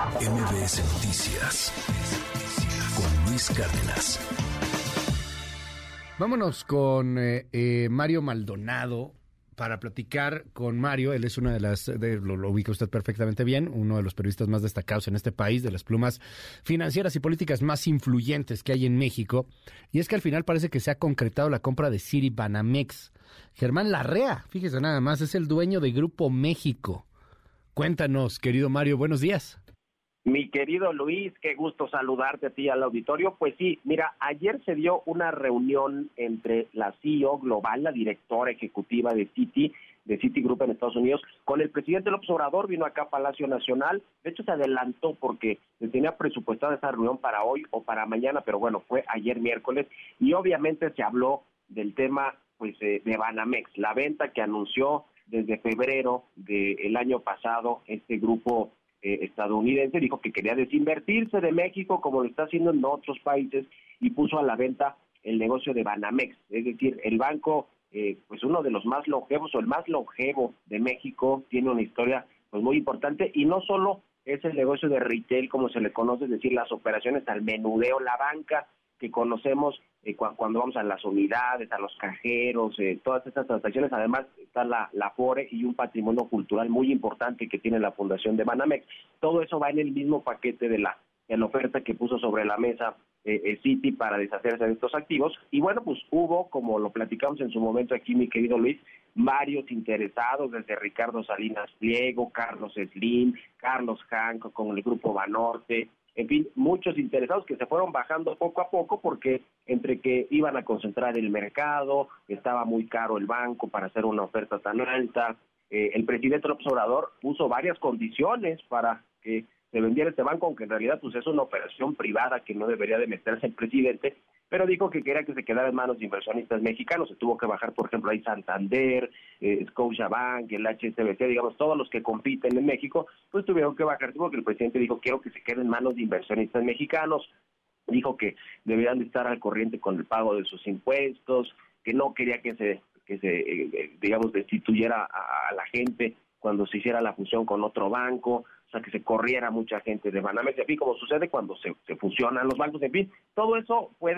MBS Noticias con Luis Cárdenas. Vámonos con eh, eh, Mario Maldonado para platicar con Mario. Él es una de las, lo, lo, ubica usted perfectamente bien, uno de los periodistas más destacados en este país, de las plumas financieras y políticas más influyentes que hay en México. Y es que al final parece que se ha concretado la compra de City Banamex. Germán Larrea, fíjese nada más, es el dueño de Grupo México. Cuéntanos, querido Mario, buenos días. Mi querido Luis, qué gusto saludarte a ti al auditorio. Pues sí, mira, ayer se dio una reunión entre la CEO global, la directora ejecutiva de Citi, de Group en Estados Unidos, con el presidente López Obrador, vino acá a Palacio Nacional, de hecho se adelantó porque se tenía presupuestada esa reunión para hoy o para mañana, pero bueno, fue ayer miércoles, y obviamente se habló del tema pues de Banamex, la venta que anunció desde febrero del año pasado este grupo eh, estadounidense, dijo que quería desinvertirse de México como lo está haciendo en otros países y puso a la venta el negocio de Banamex, es decir, el banco, eh, pues uno de los más longevos o el más longevo de México, tiene una historia pues muy importante y no solo es el negocio de retail como se le conoce, es decir, las operaciones al menudeo, la banca que conocemos eh, cuando vamos a las unidades, a los cajeros, eh, todas estas transacciones. Además está la, la FORE y un patrimonio cultural muy importante que tiene la Fundación de Banamex. Todo eso va en el mismo paquete de la, de la oferta que puso sobre la mesa eh, Citi para deshacerse de estos activos. Y bueno, pues hubo, como lo platicamos en su momento aquí, mi querido Luis, varios interesados, desde Ricardo Salinas Pliego, Carlos Slim, Carlos Hanco con el grupo Banorte, en fin, muchos interesados que se fueron bajando poco a poco porque entre que iban a concentrar el mercado, estaba muy caro el banco para hacer una oferta tan alta, eh, el presidente López Obrador puso varias condiciones para que se vendiera este banco, aunque en realidad pues es una operación privada que no debería de meterse el presidente, pero dijo que quería que se quedara en manos de inversionistas mexicanos. Se tuvo que bajar, por ejemplo, ahí Santander, eh, Scotiabank, el HSBC, digamos, todos los que compiten en México, pues tuvieron que bajar, porque el presidente dijo, quiero que se quede en manos de inversionistas mexicanos. Dijo que deberían de estar al corriente con el pago de sus impuestos, que no quería que se, que se eh, eh, digamos, destituyera a la gente cuando se hiciera la fusión con otro banco o sea, que se corriera mucha gente de Banamex, en fin, como sucede cuando se, fusionan los bancos, en fin, todo eso fue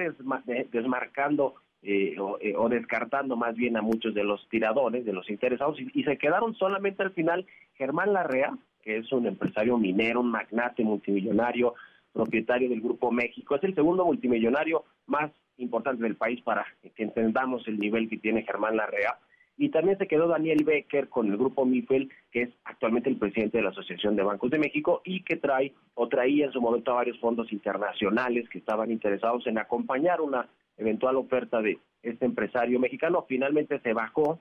desmarcando eh, eh, o, descartando más bien a muchos de los tiradores, de los interesados, y, se quedaron solamente al final Germán Larrea, que es un empresario minero, un magnate multimillonario, propietario del Grupo México, es el segundo multimillonario más importante del país para que entendamos el nivel que tiene Germán Larrea, y también se quedó Daniel Becker con el grupo MIFEL, que es actualmente el presidente de la Asociación de Bancos de México y que trae o traía en su momento a varios fondos internacionales que estaban interesados en acompañar una eventual oferta de este empresario mexicano. Finalmente se bajó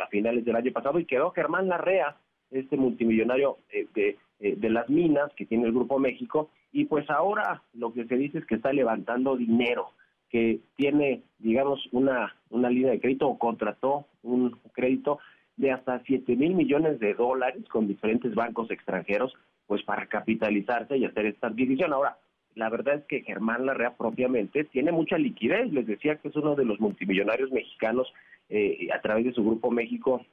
a finales del año pasado y quedó Germán Larrea, este multimillonario eh, de, eh, de las minas que tiene el Grupo México. Y pues ahora lo que se dice es que está levantando dinero que tiene, digamos, una, una línea de crédito o contrató un crédito de hasta 7 mil millones de dólares con diferentes bancos extranjeros, pues para capitalizarse y hacer esta adquisición. Ahora, la verdad es que Germán Larrea propiamente tiene mucha liquidez. Les decía que es uno de los multimillonarios mexicanos eh, a través de su grupo México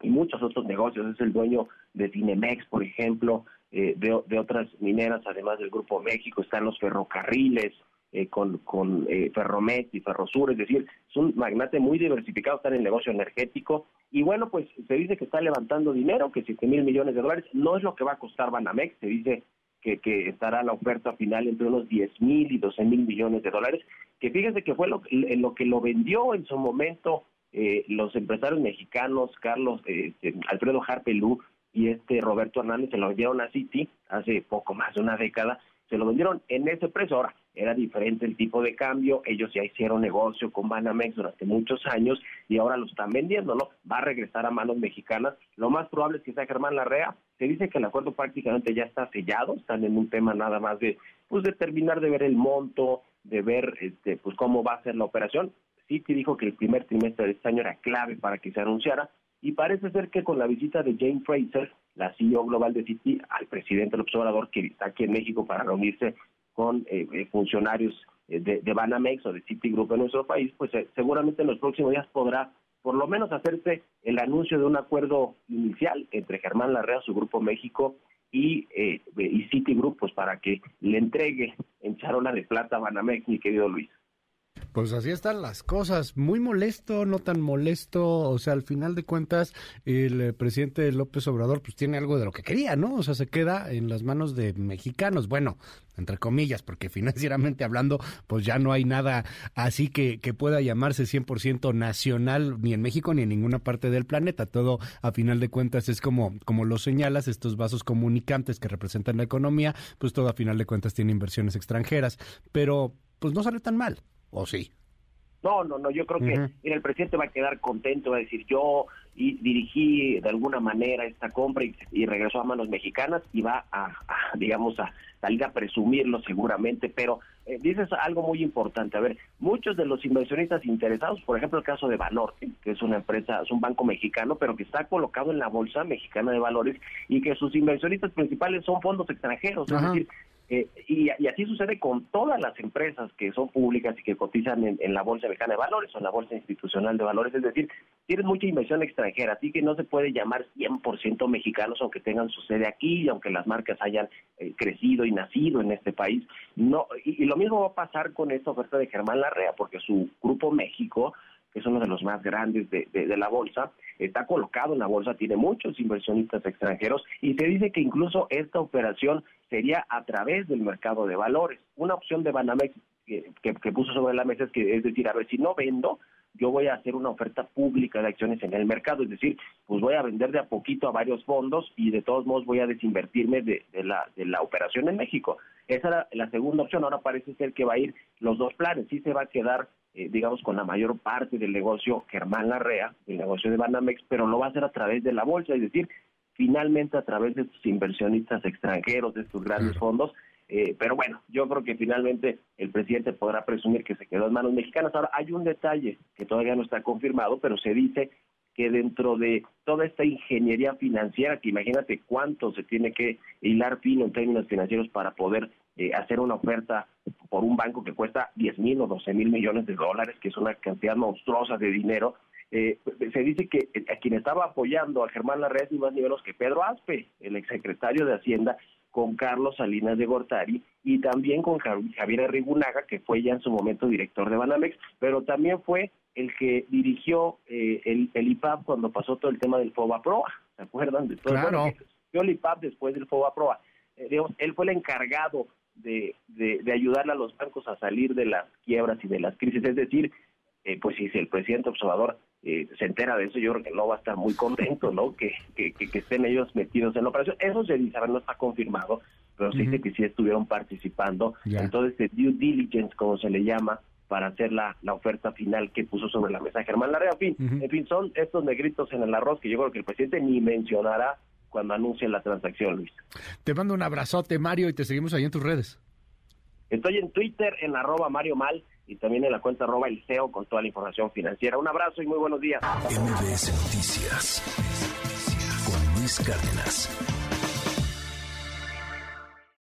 y muchos otros negocios. Es el dueño de Cinemex, por ejemplo, eh, de, de otras mineras, además del grupo México. Están los ferrocarriles, eh, con, con eh, Ferromet y Ferrosur, es decir, es un magnate muy diversificado, está en el negocio energético. Y bueno, pues se dice que está levantando dinero, que 7 mil millones de dólares, no es lo que va a costar Banamex, se dice que, que estará la oferta final entre unos 10 mil y 12 mil millones de dólares, que fíjense que fue lo, lo que lo vendió en su momento eh, los empresarios mexicanos, Carlos, este, Alfredo Harpelú y este Roberto Hernández, se lo vendieron a Citi hace poco más de una década, se lo vendieron en ese precio. Ahora, era diferente el tipo de cambio, ellos ya hicieron negocio con Banamex durante muchos años y ahora lo están vendiendo, ¿no? Va a regresar a manos mexicanas. Lo más probable es que sea Germán Larrea. Se dice que el acuerdo prácticamente ya está sellado, están en un tema nada más de, pues, de terminar de ver el monto, de ver, este, pues, cómo va a ser la operación. Citi dijo que el primer trimestre de este año era clave para que se anunciara y parece ser que con la visita de Jane Fraser, la CEO global de Citi, al presidente López Obrador, que está aquí en México para reunirse con eh, eh, funcionarios eh, de, de, Banamex o de Citigroup en nuestro país, pues seguramente en los próximos días podrá por lo menos hacerse el anuncio de un acuerdo inicial entre Germán Larrea, su Grupo México, y, eh, y Citigroup, pues para que le entregue en charola de plata a Banamex, mi querido Luis. Pues así están las cosas. Muy molesto, no tan molesto. O sea, al final de cuentas, el eh, presidente López Obrador, pues tiene algo de lo que quería, ¿no? O sea, se queda en las manos de mexicanos. Bueno, entre comillas, porque financieramente hablando, pues ya no hay nada así que, que pueda llamarse 100% nacional ni en México ni en ninguna parte del planeta. Todo, a final de cuentas, es como, como lo señalas, estos vasos comunicantes que representan la economía, pues todo a final de cuentas tiene inversiones extranjeras. Pero, pues no sale tan mal. ¿O sí? No, no, no, yo creo que el presidente va a quedar contento, va a decir yo y dirigí de alguna manera esta compra y, regresó a manos mexicanas y va a, digamos, a salir a presumirlo seguramente, pero eh, dices algo muy importante, a ver, muchos de los inversionistas interesados, por ejemplo el caso de Banorte, que es una empresa, es un banco mexicano, pero que está colocado en la Bolsa Mexicana de Valores y que sus inversionistas principales son fondos extranjeros, es decir, eh, y, así sucede con todas las empresas que son públicas y que cotizan en, la Bolsa Mexicana de Valores o en la Bolsa Institucional de Valores. Es decir, tienen mucha inversión extranjera, así que no se puede llamar 100% mexicanos aunque tengan su sede aquí y aunque las marcas hayan eh, crecido y nacido en este país. No, y, lo mismo va a pasar con esta oferta de Germán Larrea, porque su Grupo México es uno de los más grandes de, de, la bolsa, está colocado en la bolsa, tiene muchos inversionistas extranjeros y se dice que incluso esta operación sería a través del mercado de valores. Una opción de Banamex que, que, puso sobre la mesa es que, es decir, a ver, si no vendo, yo voy a hacer una oferta pública de acciones en el mercado, es decir, pues voy a vender de a poquito a varios fondos y de todos modos voy a desinvertirme de, de, la, de la operación en México. Esa era la segunda opción, ahora parece ser que va a ir los dos planes, sí se va a quedar, eh, digamos, con la mayor parte del negocio Germán Larrea, el negocio de Banamex, pero lo va a hacer a través de la bolsa, es decir, finalmente a través de estos inversionistas extranjeros, de estos grandes fondos. Eh, pero bueno, yo creo que finalmente el presidente podrá presumir que se quedó en manos mexicanas. Ahora, hay un detalle que todavía no está confirmado, pero se dice que dentro de toda esta ingeniería financiera, que imagínate cuánto se tiene que hilar fino en términos financieros para poder eh, hacer una oferta por un banco que cuesta 10 mil o 12 mil millones de dólares, que es una cantidad monstruosa de dinero, eh, se dice que eh, a quien estaba apoyando a Germán Larrea ni más ni menos que Pedro Aspe, el exsecretario de Hacienda, con Carlos Salinas de Gortari y también con Javier Arrigunaga, que fue ya en su momento director de Banamex, pero también fue el que dirigió eh, el, el, IPAP cuando pasó todo el tema del FOBA-PROA, ¿se acuerdan? De todo claro. el IPAP después del FOBA-PROA. él fue el encargado de, de, de ayudarle a los bancos a salir de las quiebras y de las crisis, es decir, pues si el presidente observador eh, se entera de eso, yo creo que no va a estar muy contento, ¿no? Que, que, que, estén ellos metidos en la operación. Eso se dice, no está confirmado, pero se dice que sí estuvieron participando en todo este due diligence, como se le llama, para hacer la, la oferta final que puso sobre la mesa Germán Larrea. En fin, en fin, son estos negritos en el arroz que yo creo que el presidente ni mencionará cuando anuncie la transacción, Luis. Te mando un abrazote, Mario, y te seguimos ahí en tus redes. Estoy en Twitter, en arroba Mario Mal, y también en la cuenta arroba el CEO con toda la información financiera. Un abrazo y muy buenos días. MBS Noticias con Luis Cárdenas.